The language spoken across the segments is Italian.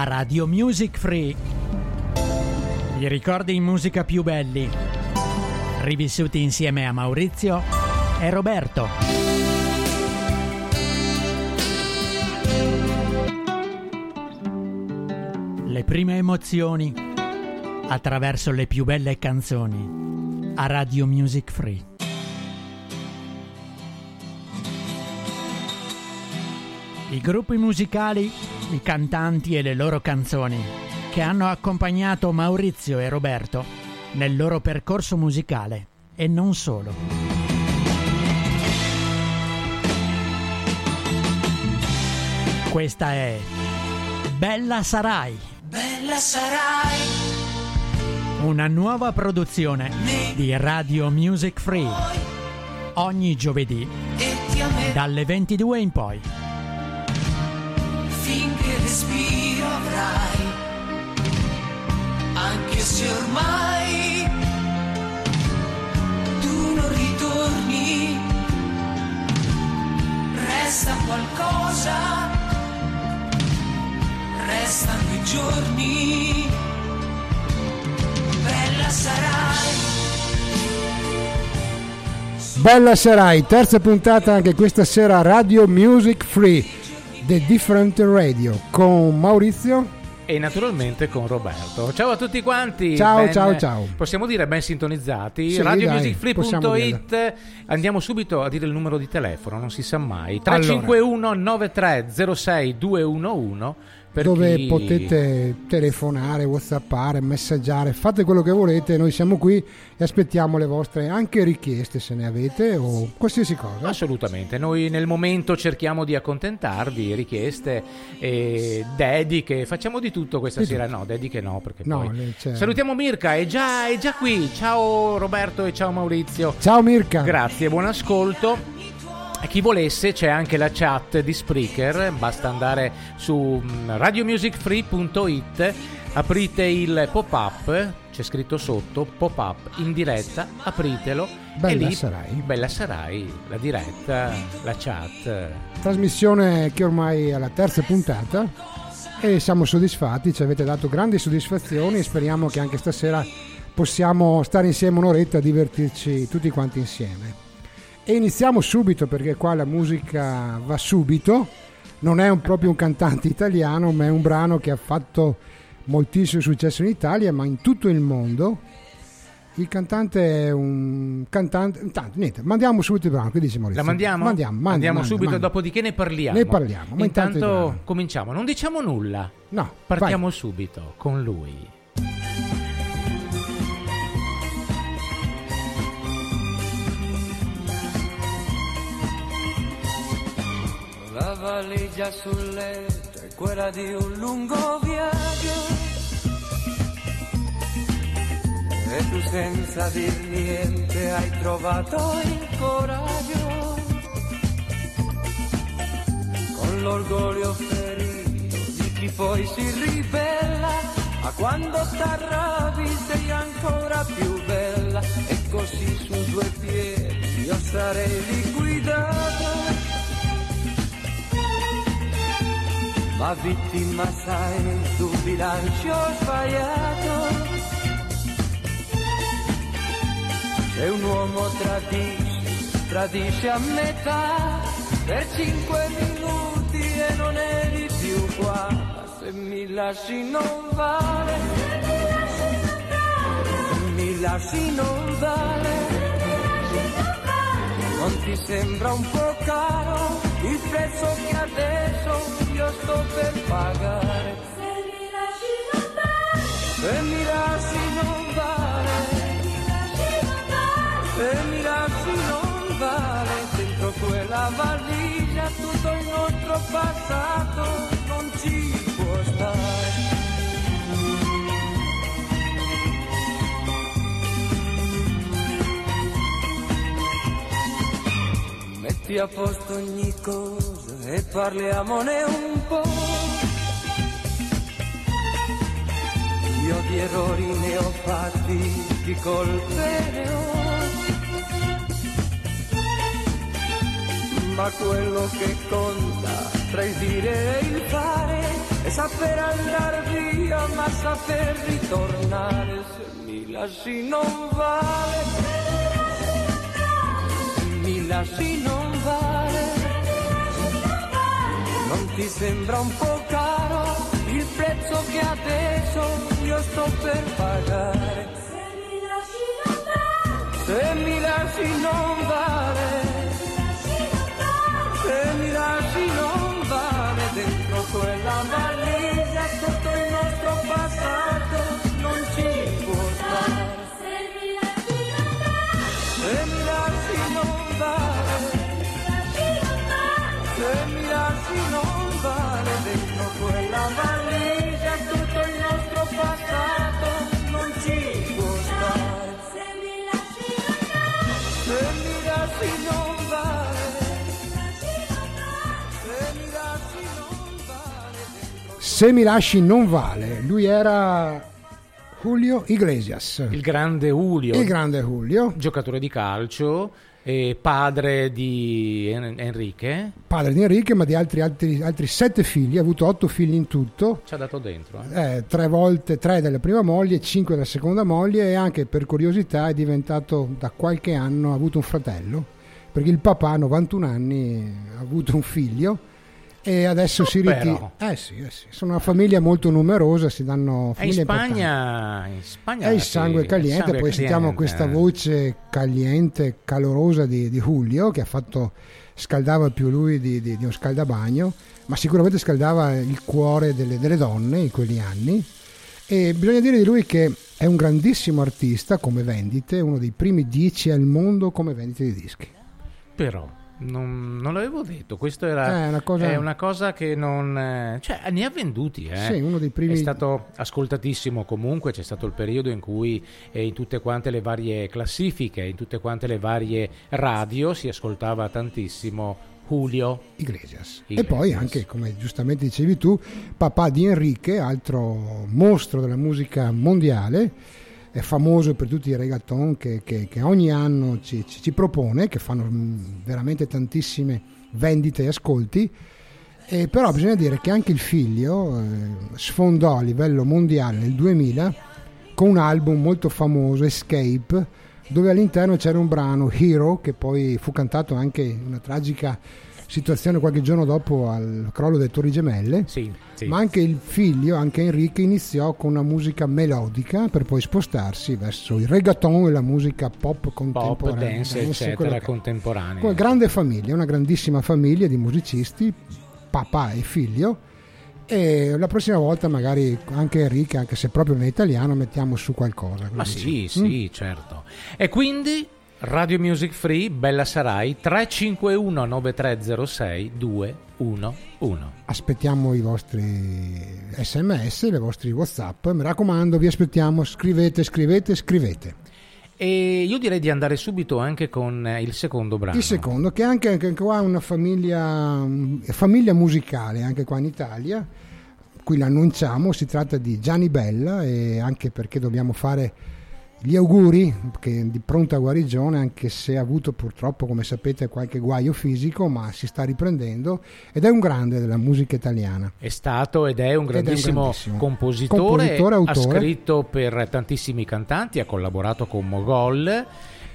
a Radio Music Free. I ricordi in musica più belli, rivissuti insieme a Maurizio e Roberto. Le prime emozioni attraverso le più belle canzoni a Radio Music Free. I gruppi musicali, i cantanti e le loro canzoni che hanno accompagnato Maurizio e Roberto nel loro percorso musicale e non solo. Questa è Bella Sarai. Bella sarai, Una nuova produzione di Radio Music Free. Ogni giovedì dalle 22 in poi. Finché respiro avrai, anche se ormai tu non ritorni, resta qualcosa, restano i giorni, bella sarai. Bella sarai, terza puntata anche questa sera Radio Music Free, The Different Radio, con Maurizio. E naturalmente con Roberto. Ciao a tutti quanti. Ciao, ben- ciao, ciao. Possiamo dire ben sintonizzati. Sì, Radiomusicfree.it. Andiamo subito a dire il numero di telefono, non si sa mai. Allora. 351 9306 211 per dove chi- potete telefonare, whatsappare, messaggiare, fate quello che volete, noi siamo qui e aspettiamo le vostre anche richieste se ne avete o qualsiasi cosa. Assolutamente, noi nel momento cerchiamo di accontentarvi, richieste, e dediche, facciamo di tutto questa Di sera, tutto. no, dediche no, perché No, poi... le- c'è- Salutiamo Mirka, è già, è già qui, ciao Roberto e ciao Maurizio. Ciao Mirka. Grazie, buon ascolto. A chi volesse c'è anche la chat di Spreaker, basta andare su mm, radiomusicfree.it, aprite il pop-up, c'è scritto sotto, pop-up in diretta, apritelo. Bella e lì, sarai. Bella sarai, la diretta, la chat. Trasmissione che ormai è alla terza puntata e siamo soddisfatti, ci avete dato grandi soddisfazioni e speriamo che anche stasera possiamo stare insieme un'oretta e divertirci tutti quanti insieme. E iniziamo subito perché qua la musica va subito, non è un- proprio un cantante italiano ma è un brano che ha fatto moltissimo successo in Italia ma in tutto il mondo. Il cantante è un cantante, intanto niente, mandiamo subito il brano, che dici Maurizio? La mandiamo? Mandiamo, mandi, Andiamo mandi, subito, mandi. dopodiché ne parliamo. Ne parliamo, ma intanto intanto cominciamo, non diciamo nulla, No, partiamo subito con lui. La valigia sul letto è quella di un lungo viaggio. E tu senza dir niente hai trovato il coraggio. Con l'orgoglio ferito di chi poi si ribella. Ma quando t'arrabbi sei ancora più bella. E così su due piedi io sarei liquidato. Ma vittima sai d'un bilancio sbagliato. Se un uomo tradisce, tradisce a metà per cinque minuti e non eri più qua. Ma se mi lasci non vale, se mi lasci non vale. Non ti sembra un po' caro il prezzo che adesso io sto per pagare? Se mi lasci non vale, se mi lasci non vale, dentro quella valigia tutto il nostro passato non ci può stare. Metti a posto ogni cosa e parliamone un po'. Io di errori ne ho fatti, di colpe ne ho. Ma quello che conta tra il dire e il fare e saper andare via ma saper ritornare se mi lasci non vale mi lasci non vale non ti sembra un po' caro il prezzo che adesso io sto per pagare? Se mi lasci non vale se mi lasci non vale dentro quella valigia sotto il nostro passato mi lasci non vale dentro quella valigia tutto il nostro passato non ci può stare se mi lasci non vale. Se mi lasci non vale Se mi lasci non vale. Lui era Julio Iglesias. Il grande Julio, Il grande Julio, giocatore di calcio, padre di En- Enrique, padre di Enrique, ma di altri, altri, altri sette figli, ha avuto otto figli in tutto. ci ha dato dentro. eh. Eh, tre volte, tre della prima moglie, cinque della seconda moglie e anche per curiosità è diventato da qualche anno, ha avuto un fratello, perché il papà a 91 anni ha avuto un figlio e adesso si però. ritira. Eh sì, eh sì, sono una famiglia molto numerosa, si danno E in. Spagna, in Spagna È il sì, sangue il caliente, sangue poi sentiamo caliente. questa voce caliente, calorosa di, di Julio che ha fatto, scaldava più lui di, di- di un scaldabagno, ma sicuramente scaldava il cuore delle, delle donne in quegli anni. E bisogna dire di lui che è un grandissimo artista come vendite, uno dei primi dieci al mondo come vendite di dischi. Però non, non l'avevo detto, questo era È una cosa- è una cosa che non... eh, Cioè, ne ha venduti, eh. Sì, uno dei primi- È stato ascoltatissimo comunque, c'è stato il periodo in cui eh, in tutte quante le varie classifiche, in tutte quante le varie radio si ascoltava tantissimo Julio. Iglesias. E Iglesias. poi anche, come giustamente dicevi tu, papà di Enrique, altro mostro della musica mondiale, è famoso per tutti i reggaeton che, che- che ogni anno ci, ci- ci propone, che fanno mh, veramente tantissime vendite e ascolti. E però bisogna dire che anche il figlio eh, sfondò a livello mondiale nel 2000 con un album molto famoso, Escape, dove all'interno c'era un brano, Hero, che poi fu cantato anche in una tragica situazione qualche giorno dopo al crollo delle Torri Gemelle. Sì, sì. Ma anche il figlio, anche Enrique, iniziò con una musica melodica per poi spostarsi verso il reggaeton e la musica pop Pop, contemporanea. dance, quello eccetera, contemporanea. Come grande famiglia, una grandissima famiglia di musicisti, papà e figlio. E la prossima volta magari anche Enrique, anche se proprio è italiano, mettiamo su qualcosa. cosa Ma dici? sì, sì, certo. E quindi Radio Music Free, Bella Sarai 351 9306 211. Aspettiamo i vostri sms, i vostri whatsapp. Mi raccomando, vi aspettiamo. Scrivete, scrivete, scrivete. E io direi di andare subito anche con eh, il secondo brano. Il secondo, che anche, anche qua è una famiglia, famiglia musicale, anche qua in Italia, qui l'annunciamo, si tratta di Gianni Bella e anche perché dobbiamo fare gli auguri di pronta guarigione, anche se ha avuto purtroppo, come sapete, qualche guaio fisico, ma si sta riprendendo ed è un grande della musica italiana. È stato ed è un Ed è un grandissimo, grandissimo compositore, compositore, ha autore. scritto per tantissimi cantanti, ha collaborato con Mogol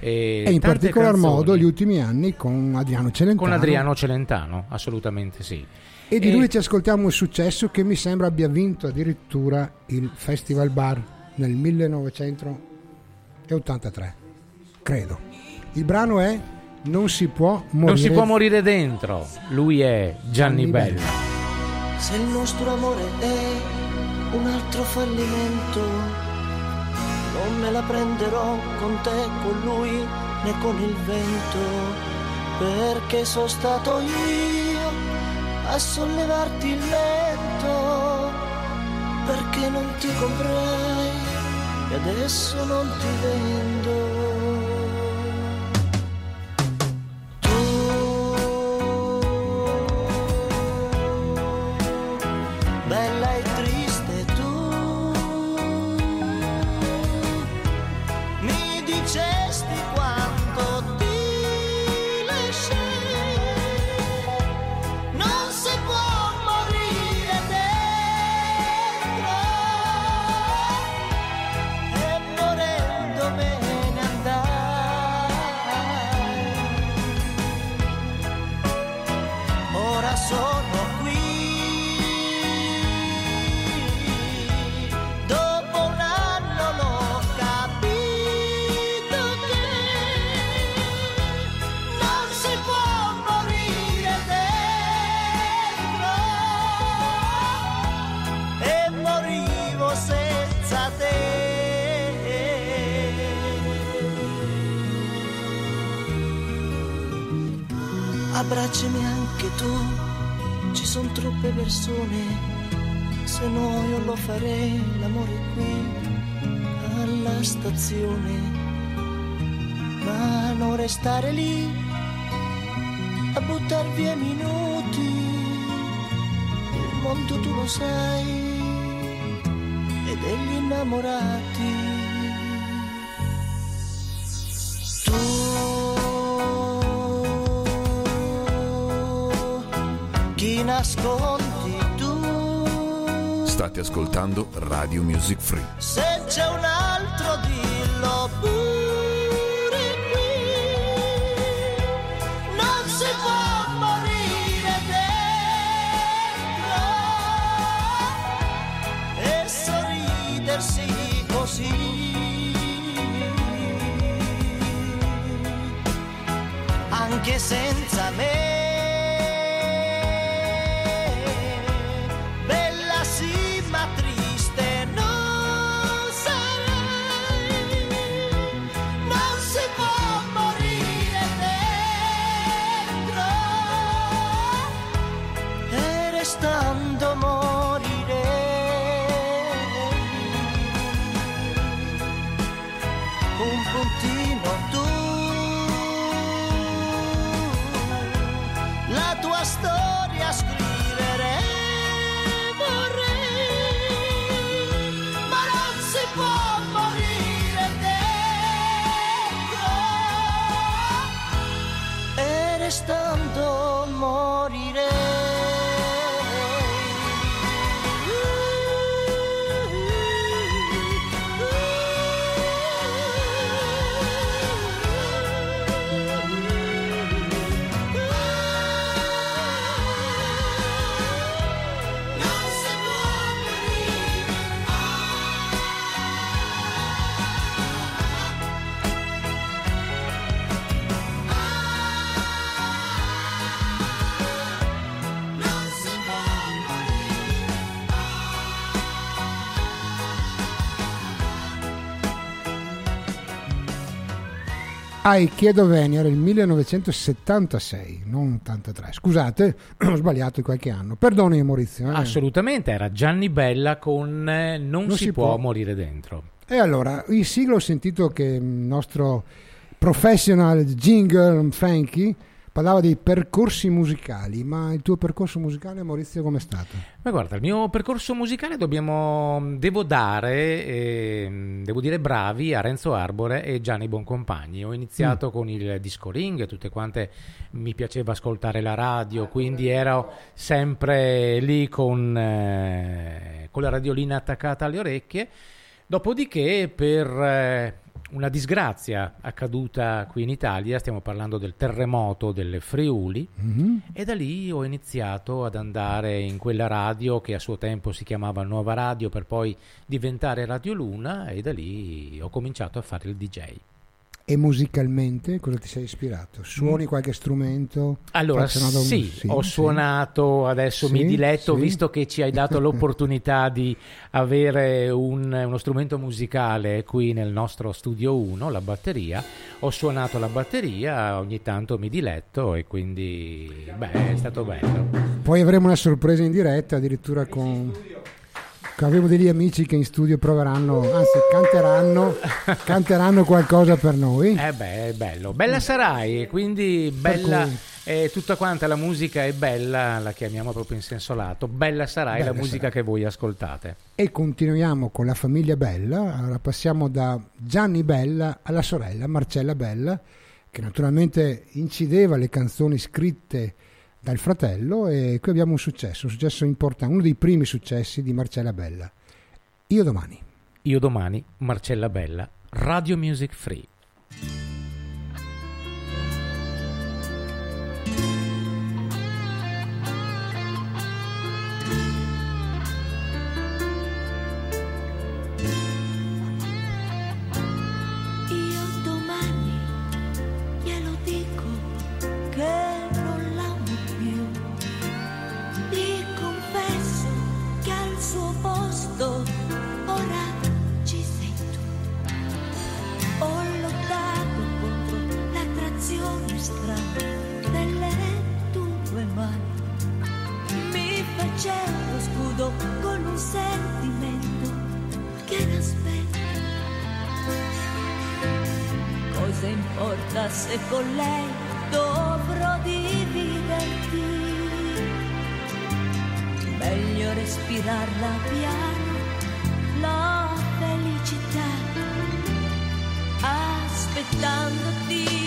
e, E in particolar canzoni. modo gli ultimi anni con Adriano Celentano. con Adriano Celentano, assolutamente sì. E di E- lui ci ascoltiamo un successo che mi sembra abbia vinto addirittura il Festival Bar nel 1983, credo. Il brano è Non si può morire. Non si può morire dentro, lui è Gianni, Gianni Bella. Bella. Se il nostro amore è un altro fallimento, non me la prenderò con te, con lui né con il vento, perché sono stato io a sollevarti il mento, perché non ti comprai adesso non ti vendo. Abbracciami anche tu, ci sono troppe persone, se no io lo farei l'amore qui alla stazione, ma non restare lì a buttar via minuti, il mondo tu lo sai, e degli innamorati. Nascondi tu. State ascoltando Radio Music Free. Se c'è un altro dillo Ai Chiedo Veni era il 1976, non 83. Scusate, ho sbagliato di qualche anno. Perdoni Maurizio. eh. Assolutamente, era Gianni Bella con eh, Non, Non si, si può, può. morire dentro. E allora, in sigla ho sentito che il nostro professional jingle Frankie parlava dei percorsi musicali, ma il tuo percorso musicale Maurizio com'è stato? Ma guarda, il mio percorso musicale dobbiamo, devo dare, ehm, devo dire bravi a Renzo Arbore e Gianni Boncompagni. Ho iniziato con il disco ring, tutte quante mi piaceva ascoltare la radio, quindi ero sempre lì con, eh, con la radiolina attaccata alle orecchie. Dopodiché, per eh, una disgrazia accaduta qui in Italia, stiamo parlando del terremoto del Friuli, Mhm. e da lì ho iniziato ad andare in quella radio che a suo tempo si chiamava Nuova Radio per poi diventare Radio Luna e da lì ho cominciato a fare il DJ. E musicalmente cosa ti sei ispirato? Suoni qualche strumento? Allora Appassionato- sì, ho suonato, adesso mi Sì, diletto, sì. visto che ci hai dato l'opportunità di avere un- uno strumento musicale qui nel nostro studio 1, la batteria, ho suonato la batteria, ogni tanto mi diletto e quindi beh, è stato bello. Poi avremo una sorpresa in diretta, addirittura con... che Avevo degli amici che in studio proveranno, anzi canteranno, canteranno qualcosa per noi. Eh beh, è bello. Bella sarai, e quindi bella cui- eh, tutta quanta la musica è bella, la chiamiamo proprio in senso lato. Bella sarai Bella la musica sarai. che voi ascoltate. E continuiamo con la famiglia Bella, allora passiamo da Gianni Bella alla sorella Marcella Bella, che naturalmente incideva le canzoni scritte dal fratello e qui abbiamo un successo, un successo importante, uno dei primi successi di Marcella Bella. Io domani. Io domani, Marcella Bella, Radio Music Free. c'è scudo con un sentimento che n'aspetta. Cosa importa se con lei dovrò dividerti? Meglio respirarla piano, la felicità, aspettandoti.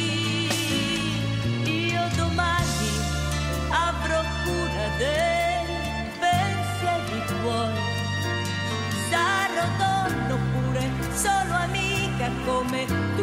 Amica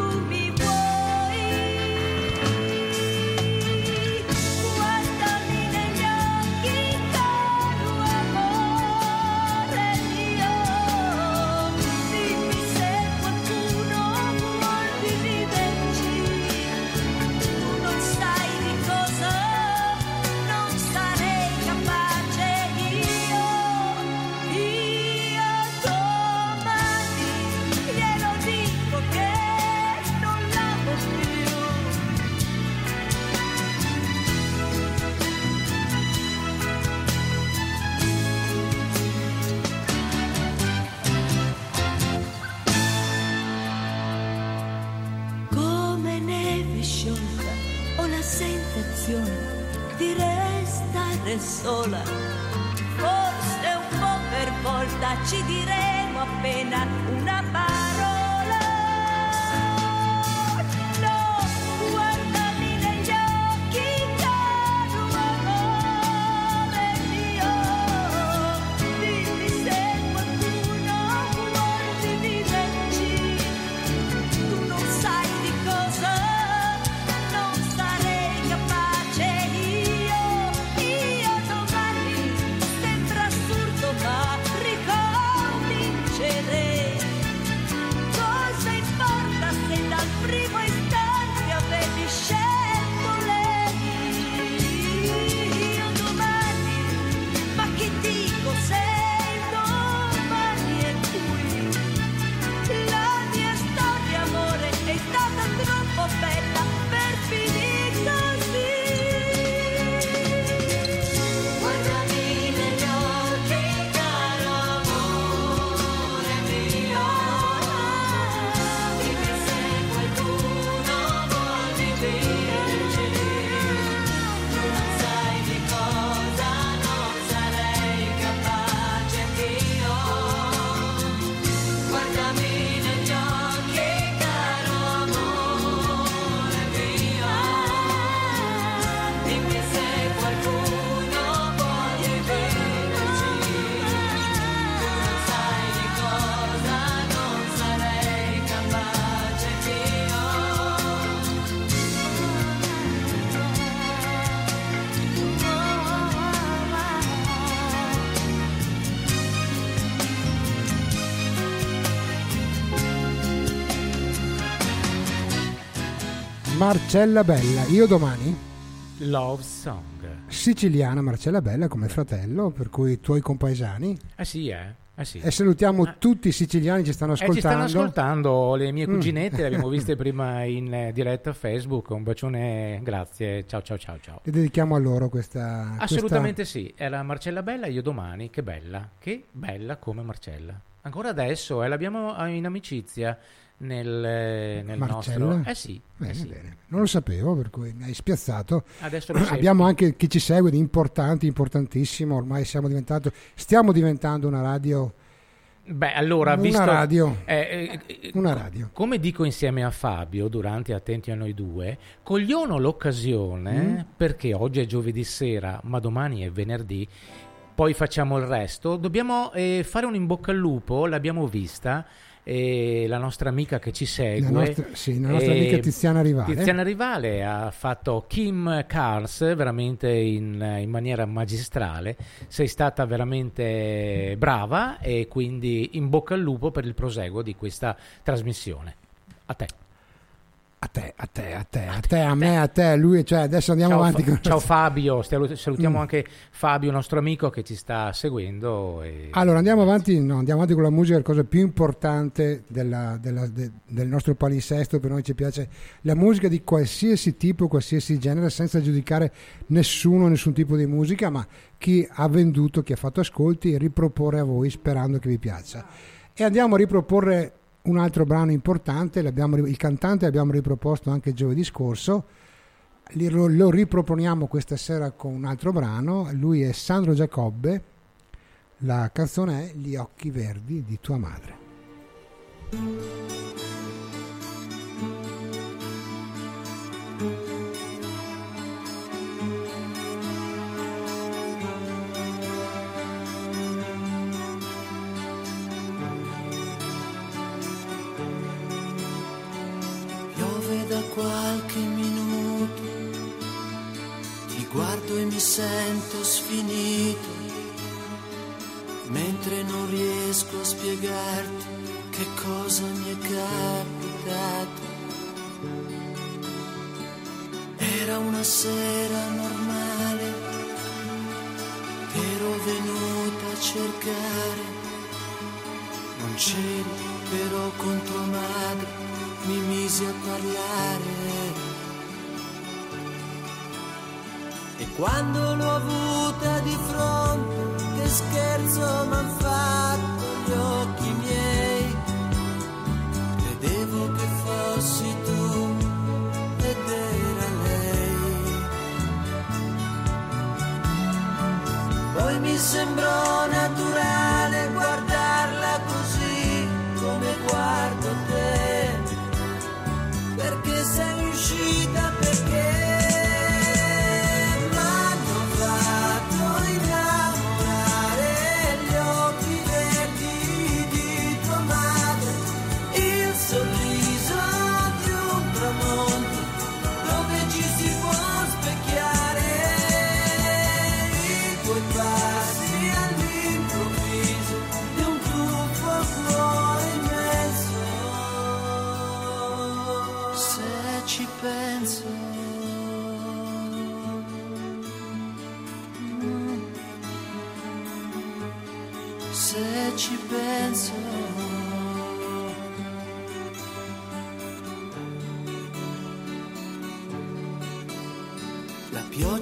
Marcella Bella, io domani? Love Song. Siciliana Marcella Bella come fratello, per cui i tuoi compaesani. Eh sì, eh. Eh sì. E salutiamo tutti i siciliani che ci stanno Eh, ci ascoltando. stanno ascoltando le mie Mm. cuginette, le abbiamo viste prima in eh, diretta Facebook. Un bacione, grazie. Ciao, ciao, ciao, ciao. E dedichiamo a loro questa... Assolutamente sì, è la Marcella Bella, io domani, che bella, che bella come Marcella. Ancora adesso, eh, l'abbiamo eh, in amicizia nel, eh, nel nostro... Eh sì, Bene, eh sì. bene. Non lo sapevo, per cui mi hai spiazzato. Adesso. Abbiamo anche chi ci segue di importanti, importantissimo. Ormai siamo diventato, stiamo diventando una radio. Beh, allora, una visto... radio. eh, eh, eh, Una radio. Come dico insieme a Fabio durante Attenti a noi due, cogliono l'occasione Mm. perché oggi è giovedì sera, ma domani è venerdì, poi facciamo il resto. Dobbiamo eh, fare un in bocca al lupo, l'abbiamo vista, eh, la nostra amica che ci La segue. nostra, sì, la nostra amica Tiziana Rivale. Tiziana Rivale ha fatto Kim Cars veramente in, in maniera magistrale. Sei stata veramente brava e quindi in bocca al lupo per il proseguo di questa trasmissione. A te. A te, a te, a te, a te, a me, a te, lui. Cioè, adesso andiamo Ciao, avanti. Fa- ciao Fabio, salutiamo Mm. anche Fabio, nostro amico che ci sta seguendo. e- Allora andiamo avanti, no, andiamo avanti con la musica, la cosa più importante della- della- de- del nostro palinsesto, per noi ci piace la musica di qualsiasi tipo, qualsiasi genere, senza giudicare nessuno, nessun tipo di musica, ma chi ha venduto, chi ha fatto ascolti, riproporre a voi sperando che vi piaccia. E andiamo a riproporre un altro brano importante, il cantante l'abbiamo riproposto anche giovedì scorso, lo, lo riproponiamo questa sera con un altro brano, lui è Sandro Giacobbe, la canzone è Gli occhi verdi di tua madre. Qualche minuto, ti guardo e mi sento sfinito, mentre non riesco a spiegarti che cosa mi è capitato. Era una sera normale, ero venuta a cercare, non c'eri però con tua madre mi misi a parlare. E quando l'ho avuta di fronte, che scherzo m'han fatto gli occhi miei. Credevo che fossi tu ed era lei. Poi mi sembrò naturale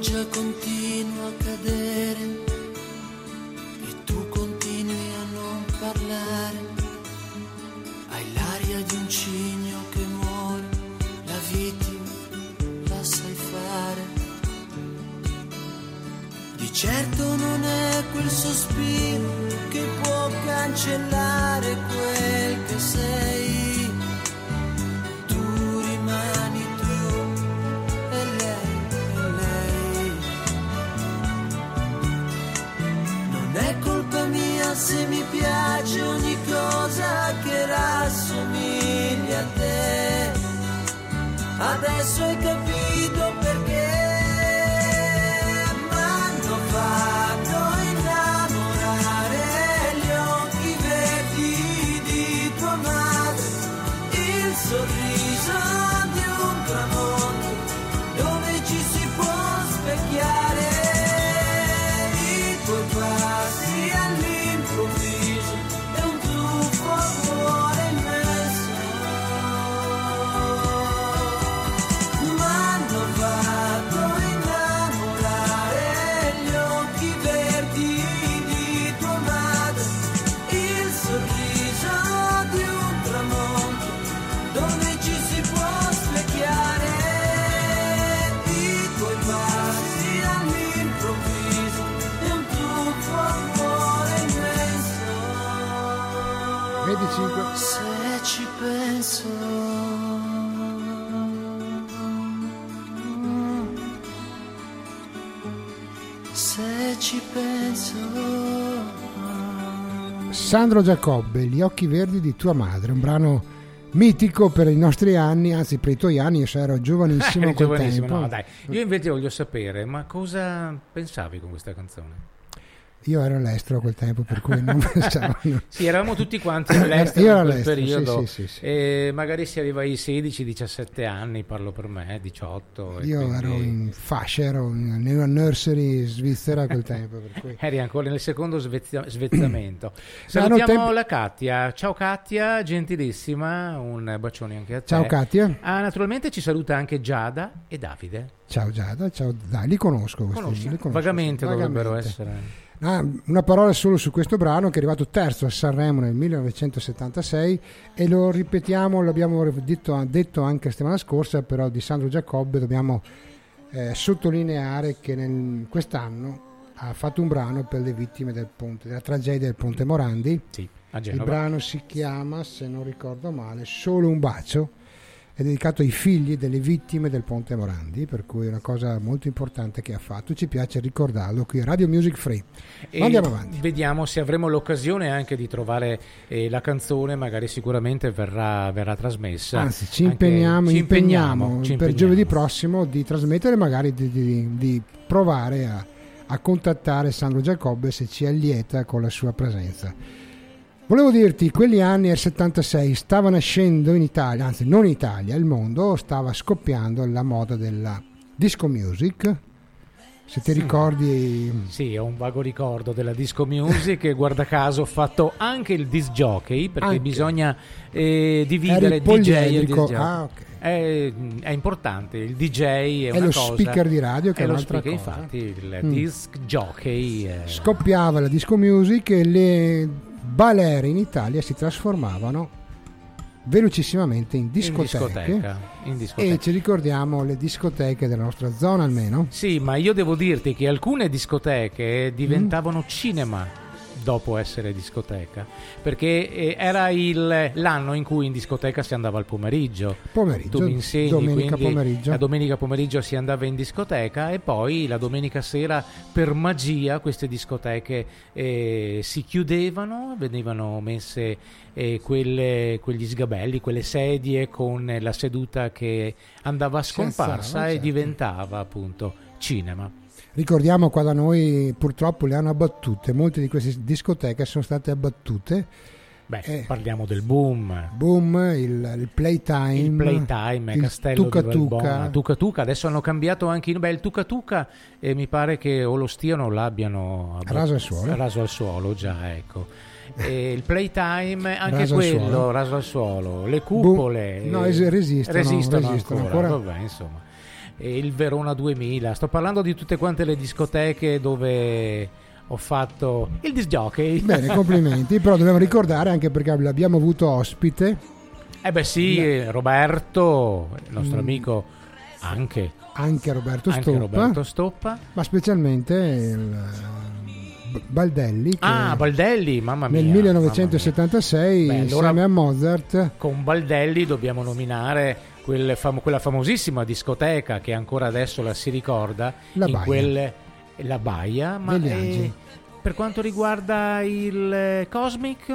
pioggia continua a cadere se ci penso Sandro Giacobbe, Gli occhi verdi di tua madre, un brano mitico per i nostri anni, anzi per i tuoi anni, io ero giovanissimo quel giovanissimo, tempo. no, dai. Io invece voglio sapere, ma cosa pensavi con questa canzone? Io ero all'estero a quel tempo, per cui non pensavo. Sì, eravamo tutti quanti all'estero Io in quel all'estero, periodo. sì, sì, sì. E magari si arriva ai 16-17 anni, parlo per me, 18. e Io quindi ero in fascia, ero in nella nursery svizzera a quel tempo. Cui. Eri ancora nel secondo svezza- svezzamento. Salutiamo tempi- la Katia. Ciao Katia, gentilissima, un bacione anche a te. Ciao Katia, Ah, naturalmente ci saluta anche Giada e Davide. ciao Giada, ciao Dai, li conosco questi li conosco, Vagamente, vagamente. dovrebbero essere. Ah, una parola solo su questo brano che è arrivato terzo a Sanremo nel 1976 e lo ripetiamo, l'abbiamo detto, detto anche la settimana scorsa, però di Sandro Giacobbe dobbiamo eh, sottolineare che nel- quest'anno ha fatto un brano per le vittime del ponte, della tragedia del Ponte Morandi. Sì, Il brano si chiama, se non ricordo male, Solo un bacio. È dedicato ai figli delle vittime del Ponte Morandi, per cui è una cosa molto importante che ha fatto. Ci piace ricordarlo qui a Radio Music Free. E Ma andiamo avanti. Vediamo se avremo l'occasione anche di trovare eh, la canzone, magari sicuramente verrà, verrà trasmessa. Anzi, ci impegniamo, ci impegniamo impegniamo, ci per impegniamo. giovedì prossimo di trasmettere, magari di, di- di provare a, a contattare Sandro Giacobbe se ci allieta con la sua presenza. Volevo dirti, quegli anni del 76 stava nascendo in Italia, anzi non in Italia, il mondo stava scoppiando la moda della disco music. Se ti ricordi, Sì, ho un vago ricordo della disco music e guarda caso ho fatto anche il disc jockey perché Anche. bisogna eh, dividere eri DJ e disc poliedrico. jockey. Ah, ok. È, è importante, il DJ è, È lo cosa speaker di radio che è è un'altra speaker, cosa. infatti il Mm. disc jockey è- scoppiava la disco music e le balere in Italia si trasformavano velocissimamente in in discoteche. discoteca, in discoteca. E ci ricordiamo le discoteche della nostra zona almeno. Sì, ma io devo dirti che alcune discoteche Mm. diventavano cinema dopo essere discoteca, perché eh, era il- l'anno in cui in discoteca si andava al pomeriggio. Pomeriggio, Tu mi insegni, domenica pomeriggio. la domenica pomeriggio si andava in discoteca e poi la domenica sera per magia queste discoteche eh, si chiudevano, venivano messe eh, quelle- quegli sgabelli, quelle sedie con la seduta che andava alzava, scomparsa e certo. diventava appunto cinema. Ricordiamo qua da noi purtroppo le hanno abbattute, molte di queste discoteche sono state abbattute. Beh, Eh. parliamo del boom. Boom, il, il playtime, Il Playtime, il Castello Tuca Tuca. Tuca Tuca, adesso hanno cambiato anche il, beh, il Tuca Tuca e mi pare che o lo stiano o l'abbiano abbat- Raso al suolo. raso al suolo, già, ecco. E il Playtime, anche Raso al quello, suolo. raso al suolo, le cupole. Boom. No, eh, es- resistono, resistono, resistono ancora, ancora. vabbè, insomma. E il Verona 2000, sto parlando di tutte quante le discoteche dove ho fatto il disc jockey. Bene, complimenti, però dobbiamo ricordare anche perché l'abbiamo avuto ospite, Eh beh sì, Roberto, il nostro Mm. amico, anche, anche Roberto anche Stoppa, Roberto Stoppa. ma specialmente il eh, Baldelli Ah, Baldelli, mamma mia. nel mamma 1976 Beh, allora- insieme a Mozart mia. Con Baldelli dobbiamo nominare quel fam- quella famosissima discoteca che ancora adesso la si ricorda. La in Baia. quel- la Baia, ma eh, per quanto riguarda il eh, Cosmic,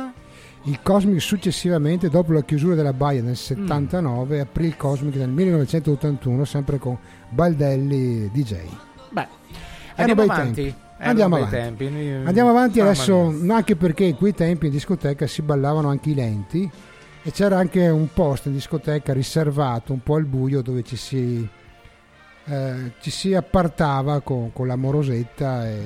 il Cosmic successivamente dopo la chiusura della Baia nel 79 aprì il Cosmic nel 1981 sempre con Baldelli DJ beh, andiamo avanti. tempi. Andiamo avanti. tempi. Andiamo avanti adesso, anche perché in quei tempi in discoteca si ballavano anche i lenti e c'era anche un posto in discoteca riservato un po' al buio dove ci si, eh, ci si appartava con, con la morosetta e,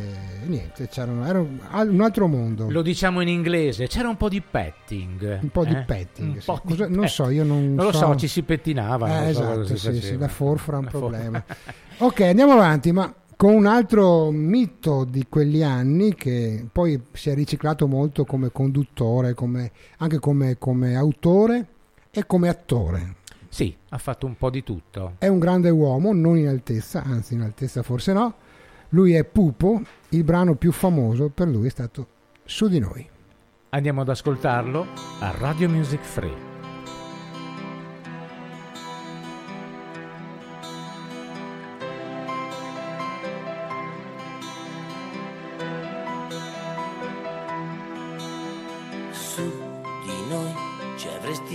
niente, c'era un, era un, altro mondo. Lo diciamo in inglese, c'era un po' di petting. un po' di eh? petting. Un sì. po' di Cosa- non petting. so, io non, Non lo so, ci si pettinava. Eh, non so esatto, si sì, sì, la forfora è un La problema. ok, andiamo avanti, ma con un altro mito di quegli anni che poi si è riciclato molto come conduttore, come- anche come, come autore e come attore. Sì, ha fatto un po' di tutto. È un grande uomo, non in altezza, anzi in altezza forse no. Lui è Pupo, il brano più famoso per lui è stato Su di noi. Andiamo ad ascoltarlo a Radio Music Free.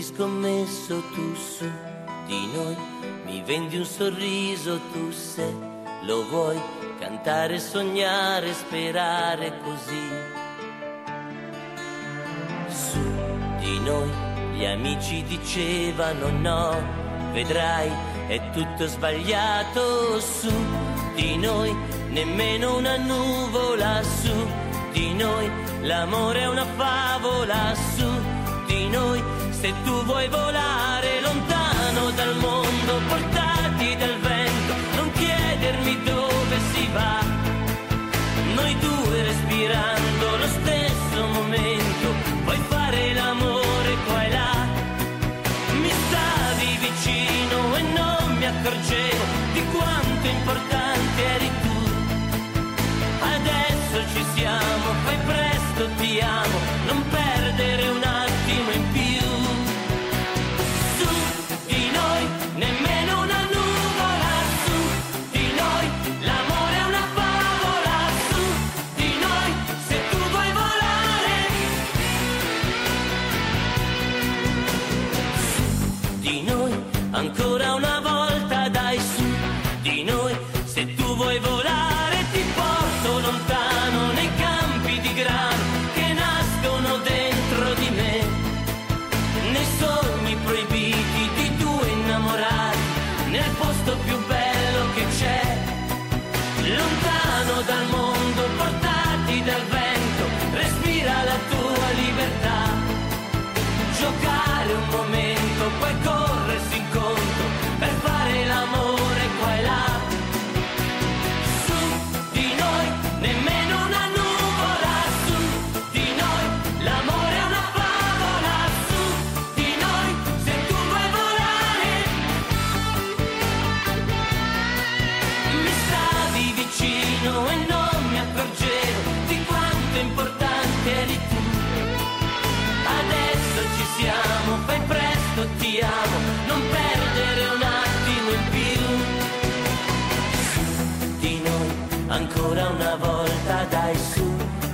Scommesso tu su di noi mi vendi un sorriso tu se lo vuoi cantare, sognare, sperare così. Su di noi gli amici dicevano no, vedrai è tutto sbagliato su di noi, nemmeno una nuvola su di noi, l'amore è una favola su tutti noi, se tu vuoi volare lontano dal mondo, portati dal vento, non chiedermi dove si va. Noi due respirando lo stesso momento, vuoi fare l'amore qua e là. Mi stavi vicino e non mi accorgevo di quanto importante eri tu. Adesso ci siamo, fai presto, ti amo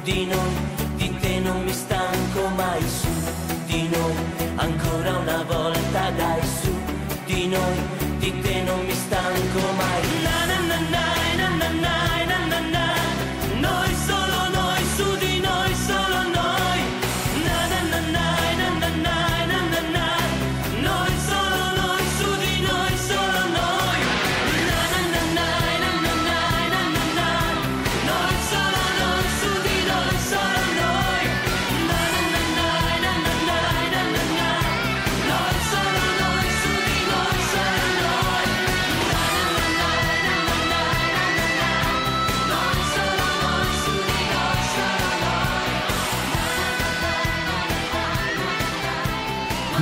di noi, di te non mi stanco mai su di noi, ancora una volta dai su di noi, di te non mi stanco mai. Na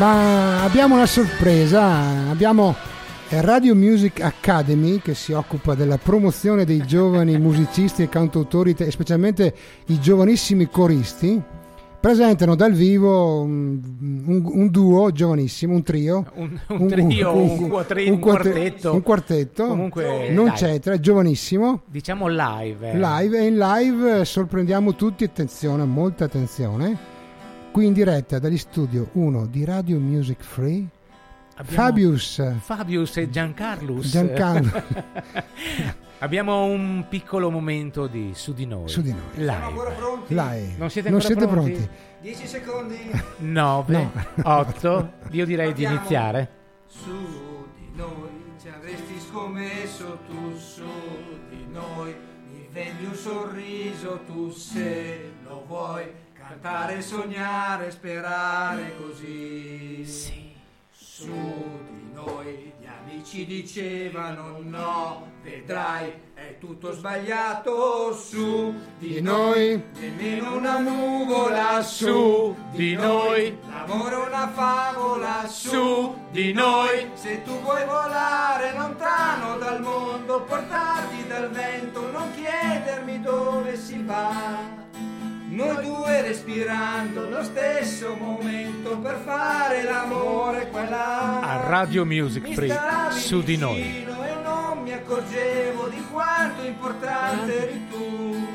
Ma abbiamo una sorpresa, abbiamo Radio Music Academy che si occupa della promozione dei giovani musicisti e cantautori e specialmente i giovanissimi coristi. Presentano dal vivo un, un- un duo giovanissimo, un trio, Un, un trio, un, quattri- un quarte- quartetto. un quartetto, Comunque, non dai, c'entra, è giovanissimo. Diciamo live. eh. Live e in live eh, sorprendiamo tutti, attenzione, molta attenzione. Qui in diretta dagli studio 1 di Radio Music Free, Abbiamo Fabius Fabius e Giancarlus. Giancarlo Abbiamo un piccolo momento di su di noi. su di noi. Live. Live. Non siete ancora siete pronti? pronti? 10 secondi. 9, No. 8. Io direi di Partiamo. iniziare. Su di noi ci avresti scommesso tu su di noi. Mi vendi un sorriso tu se lo vuoi. Cantare, sognare, sperare così. Sì. Su di noi gli amici dicevano no, vedrai, è tutto sbagliato. Su di, noi. nemmeno una nuvola su di noi. L'amore è una favola Su di noi. Se tu vuoi volare lontano dal mondo, portarti dal vento, non chiedermi dove si va. Noi due respirando lo stesso momento per fare l'amore qua là. A Radio Music Free su di noi. E non mi accorgevo di quanto importante eri tu.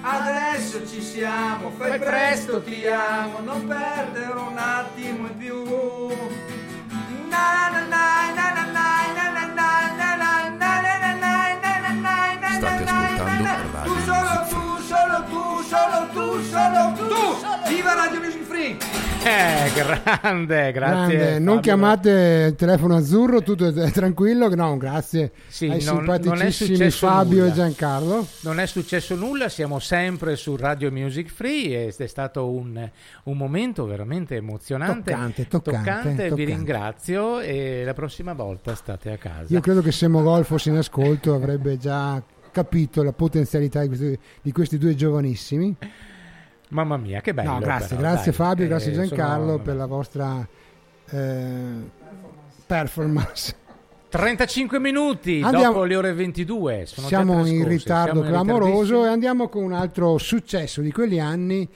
Adesso ci siamo, fai presto, ti amo, non perdere un attimo in più. Na na na na na na na na tu, solo tu. Viva Radio Music Free! Eh, grande, grazie. Grande, non chiamate il telefono azzurro, tutto è tranquillo. No, grazie Sì, ai non- non è simpaticissimi successo Fabio nulla. e Giancarlo. Non è successo nulla, siamo sempre su Radio Music Free ed è stato un, un momento veramente emozionante. Toccante, toccante, Vi toccante. ringrazio e la prossima volta state a casa. Io credo che se Mogol fosse in ascolto avrebbe già capito la potenzialità di questi, di questi due giovanissimi. Mamma mia, che bello. no, grazie, però, grazie dai. Fabio, Eh, grazie Giancarlo sono- per la vostra eh, performance. 35 minuti Andiamo- dopo le ore 22. Sono siamo in ritardo siamo clamoroso e andiamo con un altro successo di quegli anni.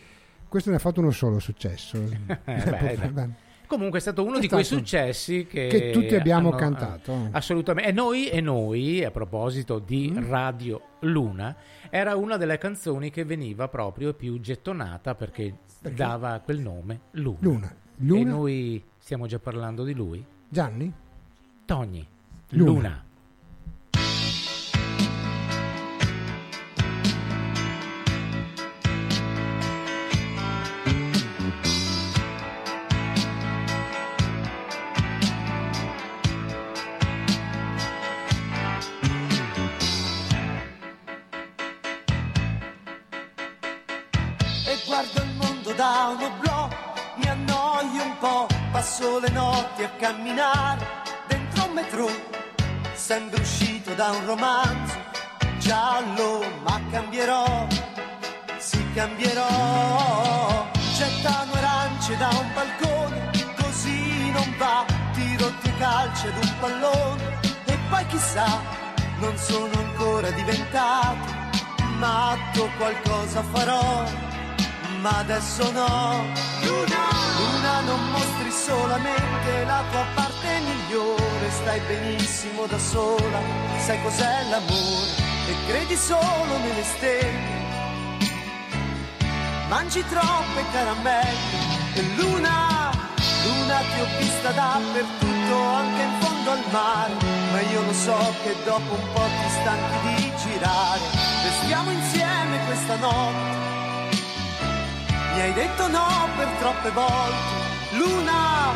Questo ne ha fatto uno solo successo. beh, dai. Comunque è stato uno È di quei stato- successi che, che tutti abbiamo hanno- cantato. Assolutamente. E noi, e noi, a proposito di Mm. Radio Luna, era una delle canzoni che veniva proprio più gettonata perché, dava quel nome, Luna. Luna. E Luna? noi stiamo già parlando di lui. Gianni? Togni. Luna. Luna. Passo le notti a camminare dentro un metro, sembra uscito da un romanzo giallo, ma cambierò, sì cambierò, gettano arance da un balcone, così non va, tiro due calci ad un pallone. E poi chissà, non sono ancora diventato matto, qualcosa farò ma adesso no. Luna, Luna non mostri solamente la tua parte migliore, stai benissimo da sola, sai cos'è l'amore e credi solo nelle stelle. Mangi troppe caramelle e Luna, Luna ti ho vista dappertutto, anche in fondo al mare, ma io lo so che dopo un po' ti stanchi di girare, restiamo insieme questa notte. Hai detto no per troppe volte, Luna.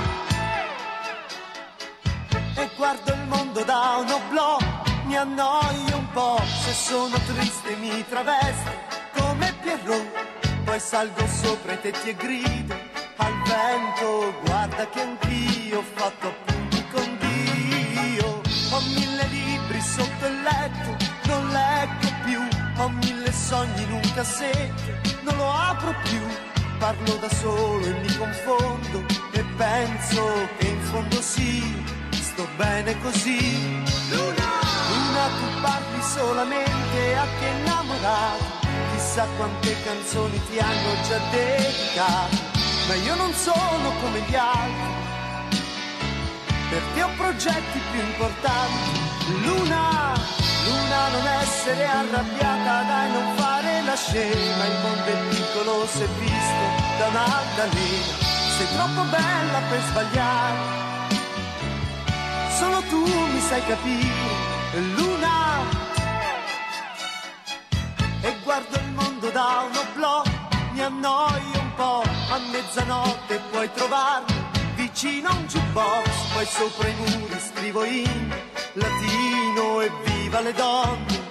E guardo il mondo da un oblò, mi annoio un po', se sono triste mi travesto. Come Pierrot, poi salgo sopra i tetti e grido. Al vento, guarda che anch'io ho fatto appunti con Dio. Ho mille libri sotto il letto, non leggo più, ho mille sogni in un cassetto, non lo apro più, parlo da solo e mi confondo e penso che in fondo sì, sto bene così. Luna, Luna tu parli solamente a chi è innamorato, chissà quante canzoni ti hanno già dedicato, ma io non sono come gli altri perché ho progetti più importanti. Luna, Luna, non essere arrabbiata, dai, non fare la scema. Il mondo è piccolo se visto da un'altalena. Sei troppo bella per sbagliare. Solo tu mi sai capire, Luna. E guardo il mondo da un oblò, mi annoio un po'. A mezzanotte puoi trovarmi vicino a un jukebox, poi sopra i muri scrivo in latino e viva le donne,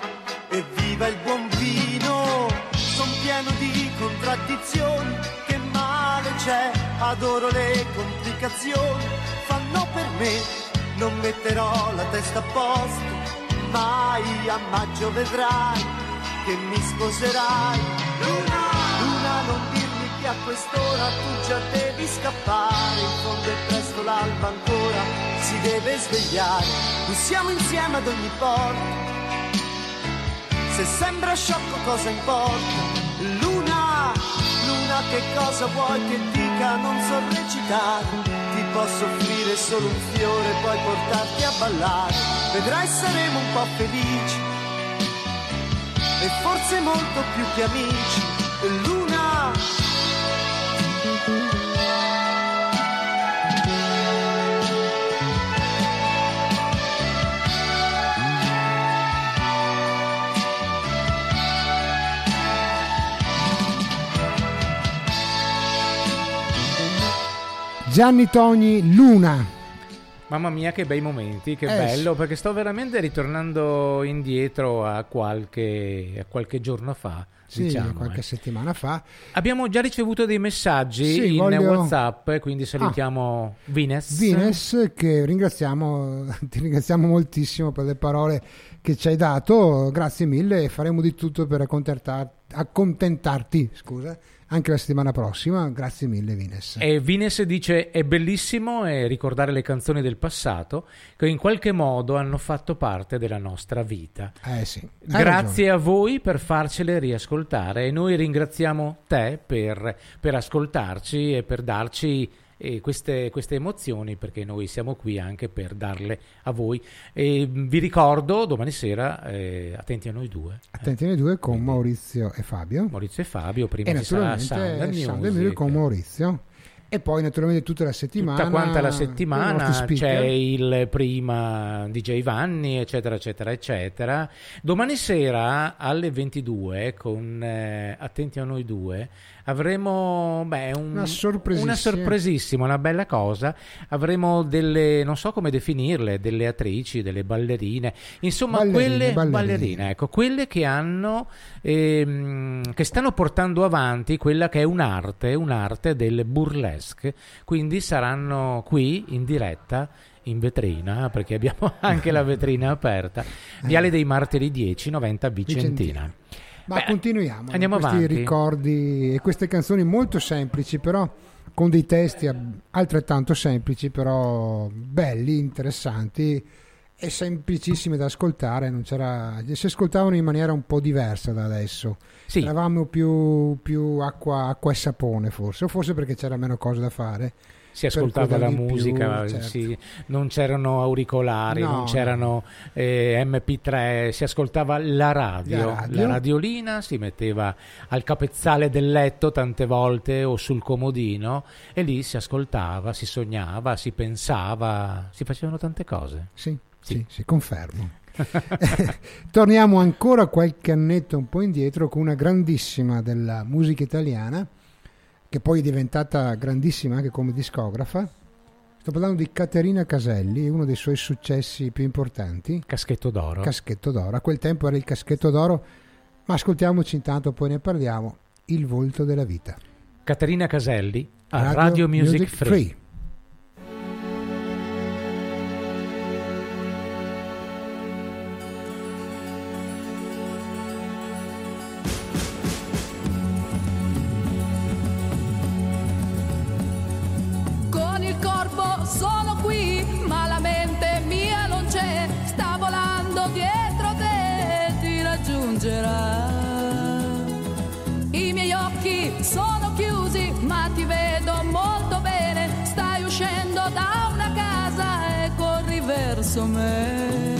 e viva il buon vino. Pieno di contraddizioni, che male c'è, adoro le complicazioni, fanno per me, non metterò la testa a posto, mai a maggio vedrai che mi sposerai. Luna, Luna, non dirmi che a quest'ora tu già devi scappare, in fondo è presto l'alba ancora, si deve svegliare, noi siamo insieme ad ogni porta. Se sembra sciocco cosa importa? Luna che cosa vuoi che dica? Non so recitare, ti posso offrire solo un fiore, poi portarti a ballare. Vedrai saremo un po' felici e forse molto più che amici. Luna, Gianni Togni, Luna. Mamma mia, che bei momenti, che Eh, bello, perché sto veramente ritornando indietro a qualche, a qualche giorno fa. Sì, diciamo, qualche eh. settimana fa. Abbiamo già ricevuto dei messaggi Sì, in voglio- WhatsApp, quindi salutiamo Vines. Vines, che ringraziamo, ti ringraziamo moltissimo per le parole che ci hai dato, grazie mille e faremo di tutto per accontentar- accontentarti, scusa, anche la settimana prossima. Grazie mille, Vines. E Vines dice: È bellissimo eh, ricordare le canzoni del passato che in qualche modo hanno fatto parte della nostra vita. Eh sì. Grazie a voi per farcele riascoltare e noi ringraziamo te per, per ascoltarci e per darci eh, queste, queste emozioni perché noi siamo qui anche per darle a voi. E mh, vi ricordo domani sera, eh, attenti a noi due, ragione. Attenti nei due con Maurizio e Fabio. Maurizio e Fabio, prima E ci sarà Sound and Music con Music. Maurizio. E poi naturalmente tutta la settimana. Tutta quanta la settimana c'è il prima DJ Vanni, eccetera, eccetera, eccetera. Domani sera alle 22, con eh, Attenti a noi due, avremo beh, un- Una sorpresissima. una sorpresissima, una bella cosa. Avremo delle, non so come definirle, delle attrici, delle ballerine, insomma, Ballerine, quelle ballerine. ballerine, ecco, quelle che hanno, ehm, che stanno portando avanti quella che è un'arte, un'arte del burlesque. Quindi saranno qui in diretta in vetrina, perché abbiamo anche la vetrina aperta. Viale dei Martiri 10, 90 Vicentina. Vicentina. Ma Beh, continuiamo. andiamo questi avanti. ricordi e queste canzoni molto semplici, però con dei testi altrettanto semplici, però belli, interessanti e semplicissimi da ascoltare. Non c'era, si ascoltavano in maniera un po' diversa da adesso. Sì. Eravamo più, più acqua, acqua e sapone, forse, o forse perché c'era meno cose da fare. si ascoltava la goderli più, musica, certo. si- non c'erano auricolari, No, non c'erano eh, MP3, si ascoltava la radio, La la, radio. radiolina si metteva al capezzale del letto tante volte o sul comodino e lì si ascoltava, si sognava, si pensava, si facevano tante cose. Sì, Sì. sì, sì, confermo. Torniamo ancora qualche annetto un po' indietro con una grandissima della musica italiana, che poi è diventata grandissima anche come discografa. Sto parlando di Caterina Caselli, uno dei suoi successi più importanti, Caschetto d'oro. Caschetto d'oro. A quel tempo era il Caschetto d'oro, ma ascoltiamoci intanto, poi ne parliamo. Il volto della vita. Caterina Caselli a Radio, Music, Free. Con volando dietro te, ti raggiungerà. I miei occhi sono chiusi, ma ti vedo molto bene. Stai uscendo da una casa e corri verso me.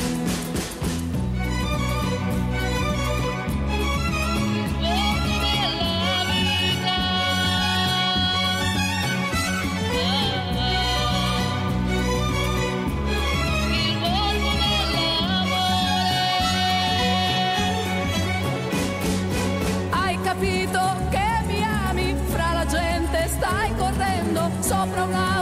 Sopra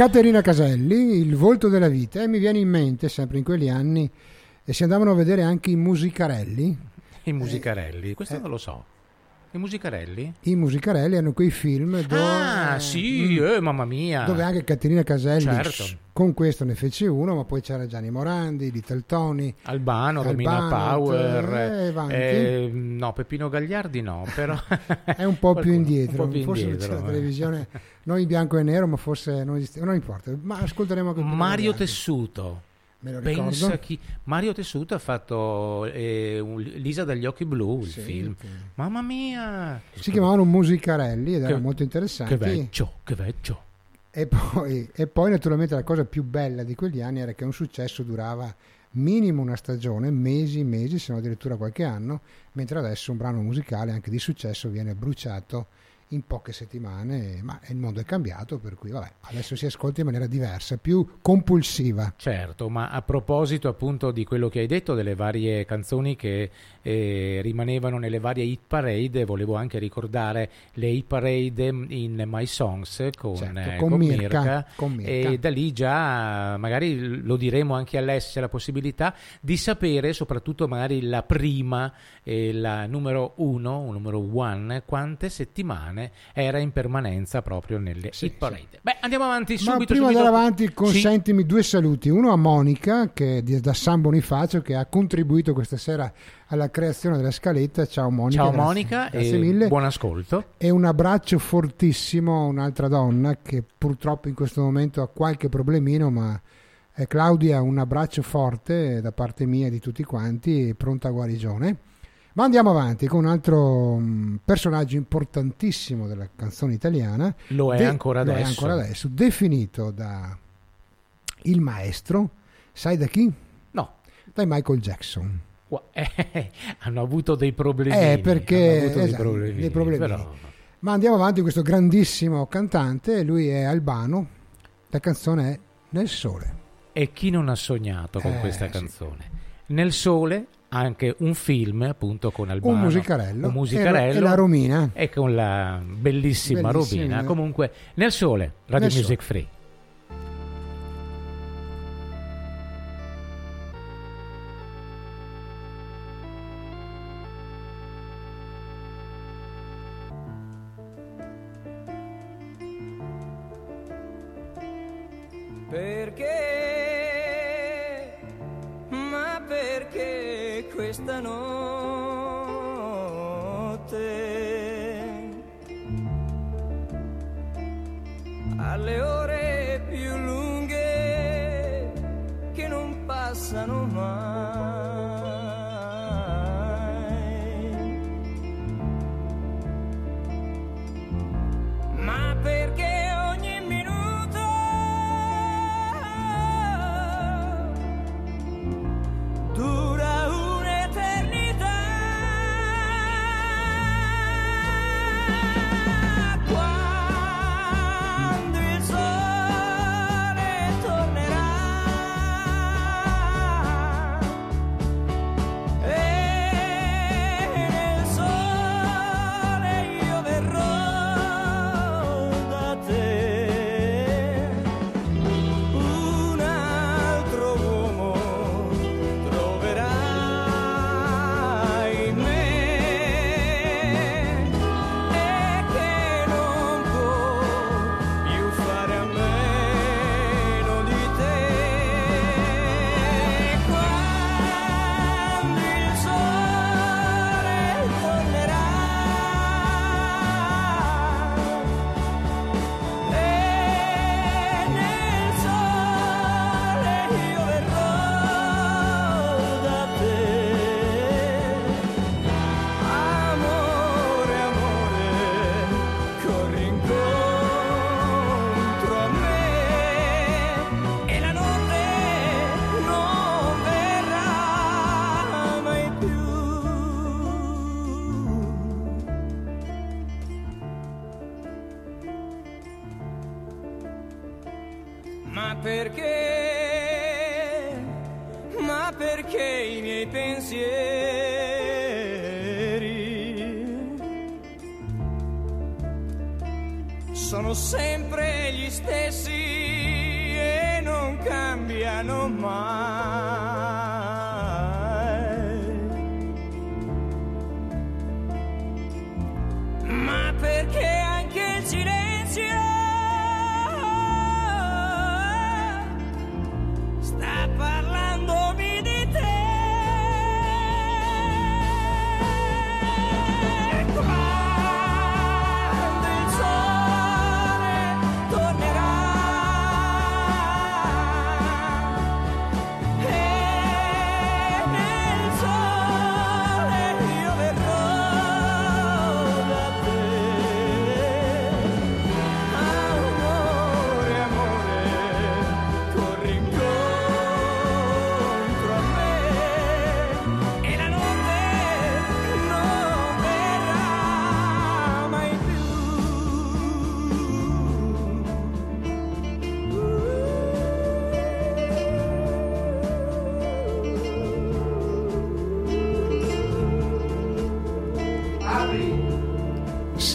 Caterina Caselli, Il volto della vita, e mi viene in mente, sempre in quegli anni, e si andavano a vedere anche i musicarelli. I musicarelli, questo Eh. non lo so. I musicarelli? I musicarelli hanno quei film dove, Ah, sì, Mm. eh, mamma mia. dove anche Caterina Caselli Certo. con questo ne fece uno, ma poi c'era Gianni Morandi, Little Tony. Albano, Romina Power, eh, eh, no, Peppino Gagliardi no, però È un po' più indietro, po' più forse indietro, c'è la eh. televisione non in bianco e nero, ma forse non esiste, non importa, ma ascolteremo anche Mario. Tessuto. Me lo Pensa ricordo. chi Mario Tessuto ha fatto eh, un- Lisa dagli occhi blu, il Sì, film. sì. Mamma mia! Si chiamavano Musicarelli ed Che- erano molto interessanti. Che vecchio, che vecchio. E poi, e poi naturalmente la cosa più bella di quegli anni era che un successo durava minimo una stagione, mesi, mesi, se non addirittura qualche anno, mentre adesso un brano musicale anche di successo viene bruciato in poche settimane, ma il mondo è cambiato, per cui vabbè, adesso si ascolta in maniera diversa, più compulsiva. Certo, ma a proposito appunto di quello che hai detto, delle varie canzoni che eh, rimanevano nelle varie hit parade, volevo anche ricordare le hit parade in My Songs con, Certo, eh, con con Mirka, Mirka, con Mirka. e da lì già magari lo diremo anche all'S c'è la possibilità di sapere soprattutto magari la prima e la numero uno, o numero one, quante settimane era in permanenza proprio nelle Sì, hit parade. Beh, andiamo avanti Ma subito. prima di andare avanti, Sì. consentimi due saluti. Uno a Monica, che è da San Bonifacio, che ha contribuito questa sera alla creazione della scaletta. Ciao Monica. Ciao grazie- Monica grazie e mille. buon ascolto. E un abbraccio fortissimo a un'altra donna che purtroppo in questo momento ha qualche problemino, ma è Claudia, un abbraccio forte da parte mia e di tutti quanti, e pronta a guarigione. Ma andiamo avanti con un altro mm, personaggio importantissimo della canzone italiana. Lo è De- ancora lo è adesso. ancora adesso, definito da il maestro, sai da chi? No, Da Michael Jackson. Eh, hanno avuto dei problemi. Eh, perché- hanno avuto dei esatto, problemini, dei problemini. però- Ma andiamo avanti con questo grandissimo cantante, lui è albano, la canzone è Nel sole. E chi non ha sognato con Eh, questa sì. canzone? Nel sole anche un film appunto con Albano. Un musicarello. Un musicarello. E la Romina. E con la bellissima, Bellissima. Robina. Comunque, nel sole, Radio Nel Music sole. Free.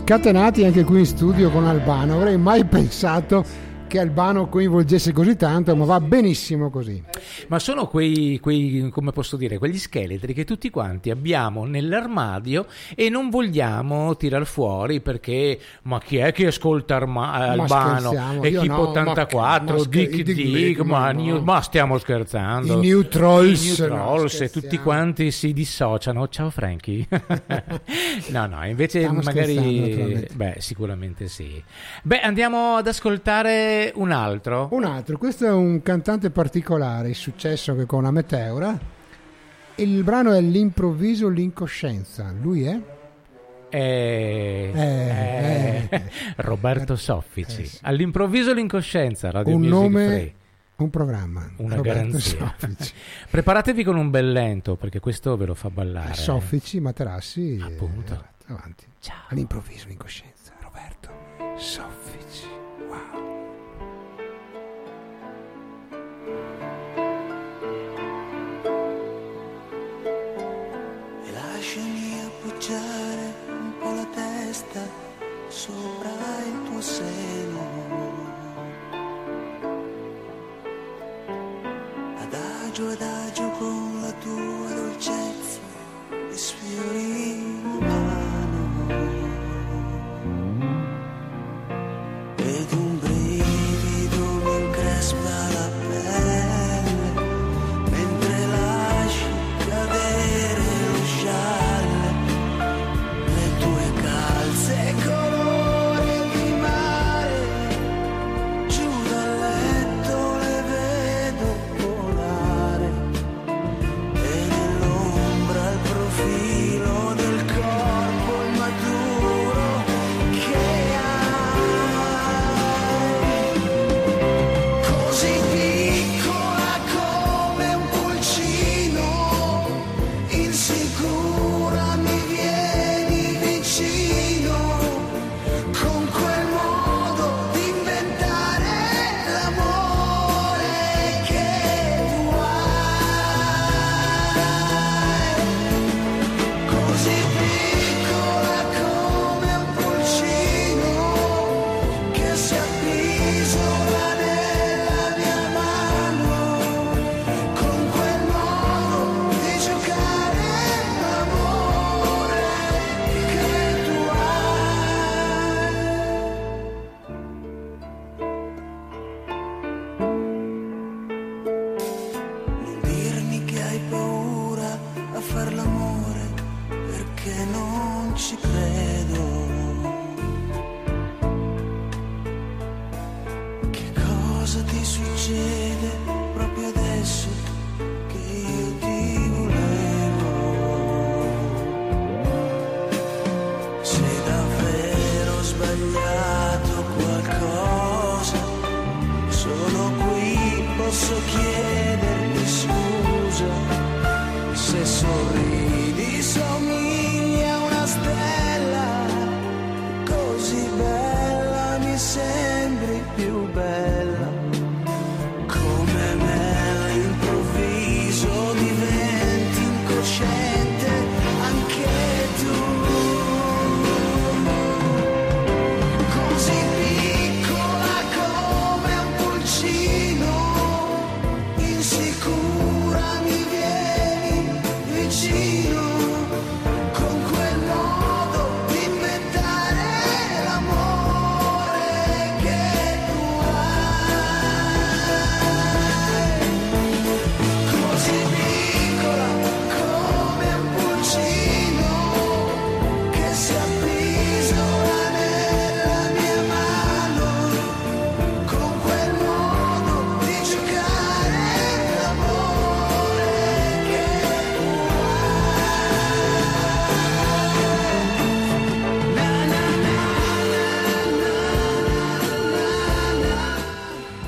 Scatenati anche qui in studio con Albano. Avrei mai pensato che Albano coinvolgesse così tanto, ma va benissimo così. Ma sono quei, quei, come posso dire, quegli scheletri che tutti quanti abbiamo nell'armadio e non vogliamo tirar fuori perché, ma chi è che ascolta Arma- Albano? scherziamo, io Equipo no, 84, ma- ma Dick Dick Dick, ma, no. ma stiamo scherzando. I New Trolls, I New no, Trolls e tutti quanti si dissociano. Ciao Frankie. no, no, invece Stiamo magari... Beh, sicuramente sì. Beh, andiamo ad ascoltare un altro. Un altro, questo è un cantante particolare, il successo che con la Meteora. Il brano è L'improvviso, l'incoscienza. Lui è? Eh, Eh, eh, Roberto Soffici. Eh, sì. All'improvviso l'incoscienza, Radio un Music nome, Free. un programma. Una Roberto garanzia. Soffici. Preparatevi con un bel lento perché questo ve lo fa ballare. Soffici, Materassi. Appunto. eh, avanti. Ciao. All'improvviso, l'incoscienza. Roberto Soffici. Sopra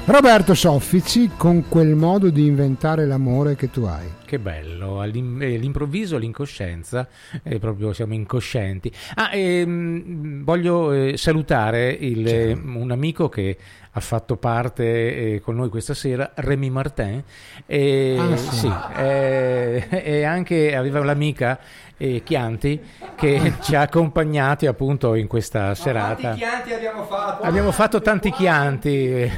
Roberto Soffici con quel modo di inventare l'amore che tu hai. Che bello, eh, all'improvviso l'incoscienza, eh, proprio siamo incoscienti. Ah, ehm, voglio eh, salutare il- eh, un amico che ha fatto parte eh, con noi questa sera, Remy Martin, e, Ah, sì. sì, eh, e anche aveva l'amica eh, Chianti che ci ha accompagnati appunto in questa serata. Quanti chianti abbiamo fatto? Abbiamo fatto tanti chianti.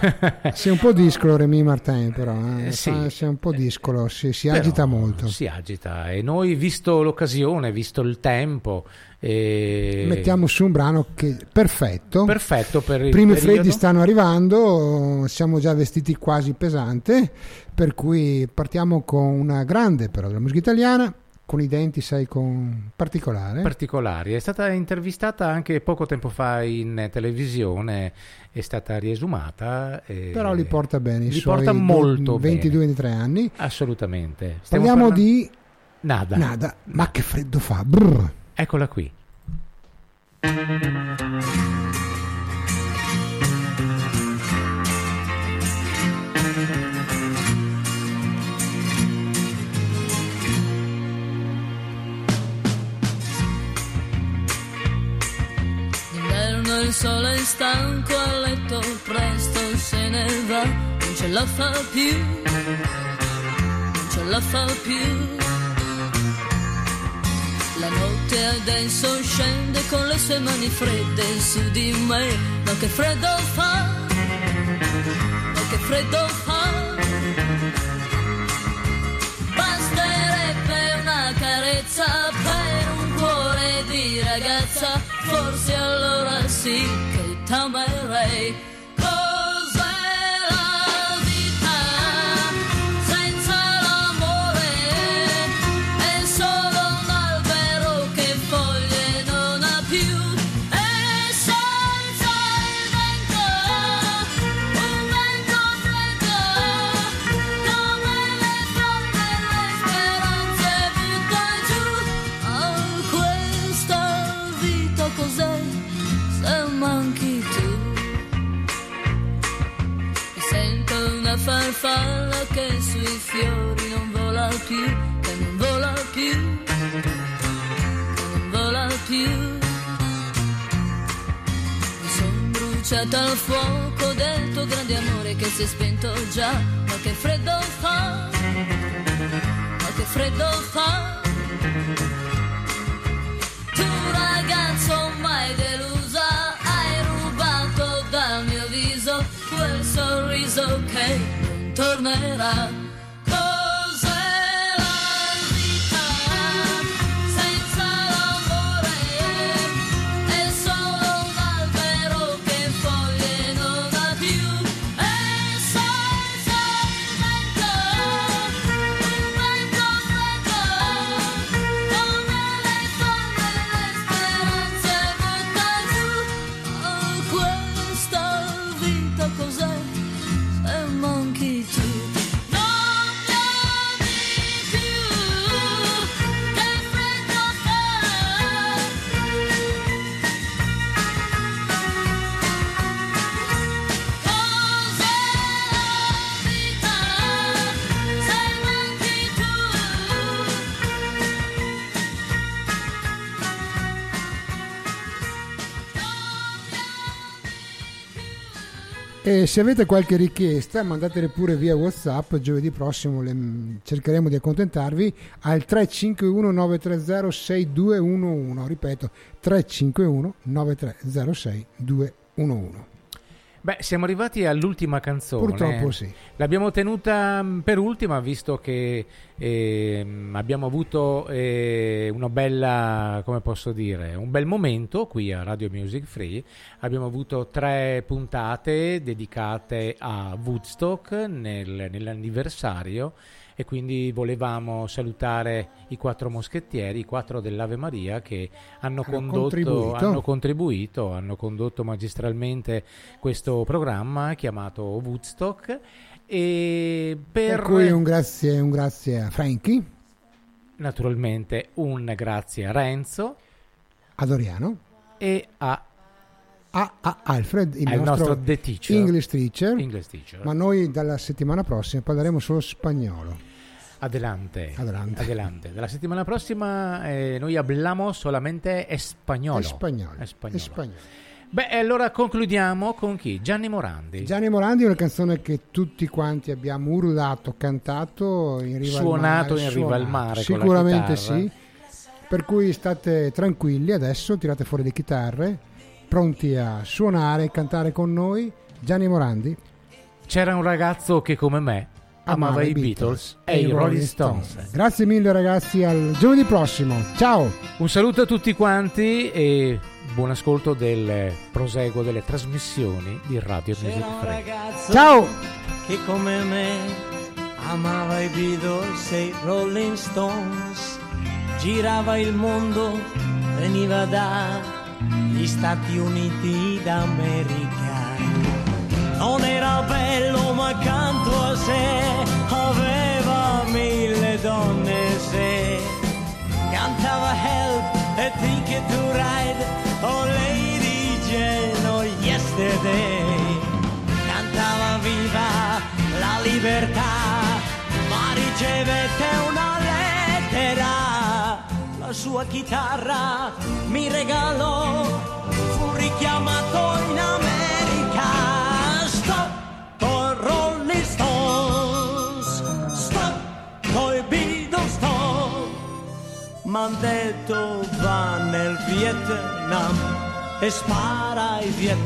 Sei un po' discolo Remy Martin però, eh. Sì. Fa- sei un po' discolo, si, si Però agita molto. Si agita e noi, visto l'occasione, visto il tempo, eh, Mettiamo su un brano che perfetto. perfetto per I primi periodo. freddi stanno arrivando, siamo già vestiti quasi pesante, per cui partiamo con una grande però della musica italiana, con i denti, sai, con particolare. particolari. È stata intervistata anche poco tempo fa in televisione, è stata riesumata. però li porta bene, li porta molto 22-23 anni. Assolutamente. Stiamo Parliamo parlando- di Nada. Nada, ma che freddo fa. brr. Eccola qui. D'inverno il sole è stanco a letto, presto se ne va, non ce la fa più, non ce la fa più. La notte adesso scende con le sue mani fredde su di me, ma che freddo fa, ma che freddo fa. Basterebbe una carezza per un cuore di ragazza, forse allora sì Se avete qualche richiesta, mandatele pure via WhatsApp. Giovedì prossimo le- cercheremo di accontentarvi al 351 930 6211. Ripeto, 351 930 6211. Beh, siamo arrivati all'ultima canzone. Purtroppo sì. L'abbiamo tenuta mh, per ultima visto che ehm, abbiamo avuto eh, una bella, come posso dire, un bel momento qui a Radio Music Free. Abbiamo avuto tre puntate dedicate a Woodstock nel- nell'anniversario e quindi volevamo salutare i quattro moschettieri, i quattro dell'Ave Maria che hanno, Hanno condotto, contribuito. hanno contribuito, hanno condotto magistralmente questo programma chiamato Woodstock e per, Per cui un grazie, un grazie a Frankie, naturalmente un grazie a Renzo a Doriano, e a, a, a Alfred, il nostro, nostro The Teacher, English teacher. English teacher. Ma noi dalla settimana prossima parleremo solo spagnolo. Adelante. Adelante. Adelante. La settimana prossima eh, noi hablamos solamente spagnolo. Spagnolo. Spagnolo. Beh, allora concludiamo con chi? Gianni Morandi. Gianni Morandi è una canzone che tutti quanti abbiamo urlato, cantato in riva Suonato al mare. in riva al mare Sicuramente sì. Per cui state tranquilli adesso, tirate fuori le chitarre, pronti a suonare e cantare con noi. Gianni Morandi. C'era un ragazzo che come me amava, i Beatles, e i Rolling Stones. Grazie mille ragazzi, al giovedì prossimo. Ciao! Un saluto a tutti quanti e buon ascolto del proseguo delle trasmissioni di Radio Music Free. Ciao! che come me amava i Beatles e i Rolling Stones, girava il mondo, veniva dagli Stati Uniti d'America. Non era bello ma accanto a sé aveva mille donne se cantava Help e Ticket to Ride oh Lady Jane oh Yesterday cantava viva la libertà ma ricevette una lettera. La sua chitarra mi regalò fu richiamato in America M'han detto va nel Vietnam e spara ai Viet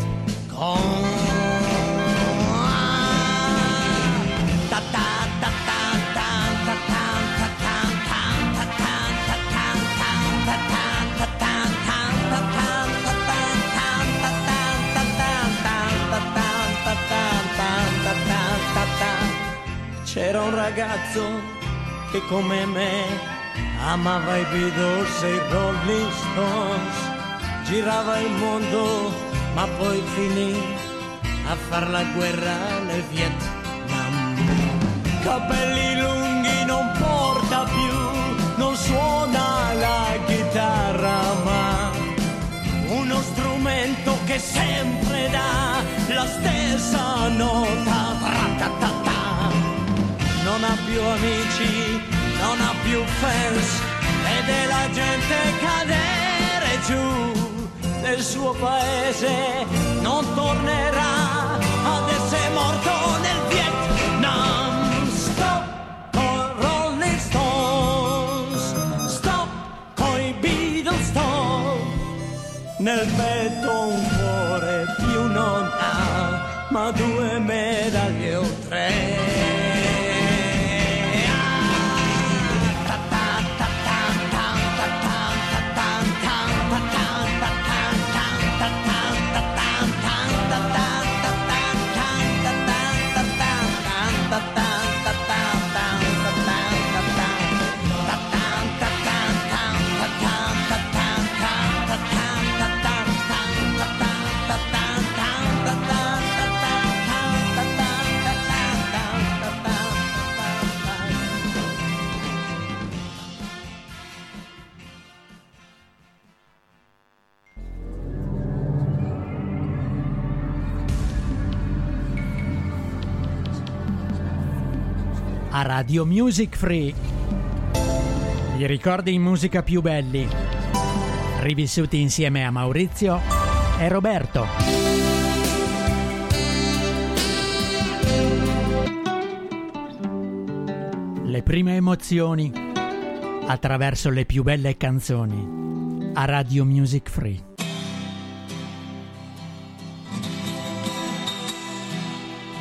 C'era un ragazzo che come me amava i Beatles e i Rolling Stones, girava il mondo ma poi finì a far la guerra nel Vietnam. Capelli lunghi non porta più, non suona la chitarra ma uno strumento che sempre dà la stessa nota. Non ha più amici, non ha più fans, vede la gente cadere giù nel suo paese, non tornerà ad essere morto nel Vietnam. Stop con Rolling Stones, stop coi Beatles, stop nel petto un cuore più non ha, ma due medaglie o tre. Radio Music Free. I ricordi in musica più belli. Rivissuti insieme a Maurizio e Roberto. Le prime emozioni attraverso le più belle canzoni. A Radio Music Free.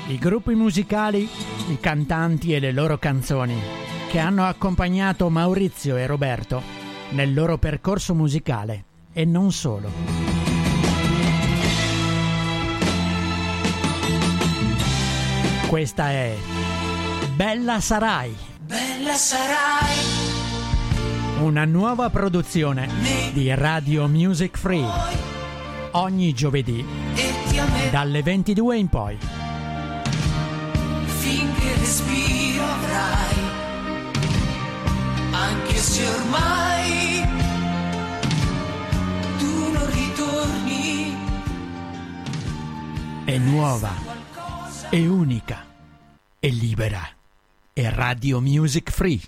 I gruppi musicali, i cantanti e le loro canzoni che hanno accompagnato Maurizio e Roberto nel loro percorso musicale e non solo. Questa è Bella Sarai, Bella sarai, una nuova produzione di Radio Music Free. Ogni giovedì dalle 22 in poi. Respiro avrai, anche se ormai tu non ritorni. È nuova, è unica, è libera. è Radio Music Free.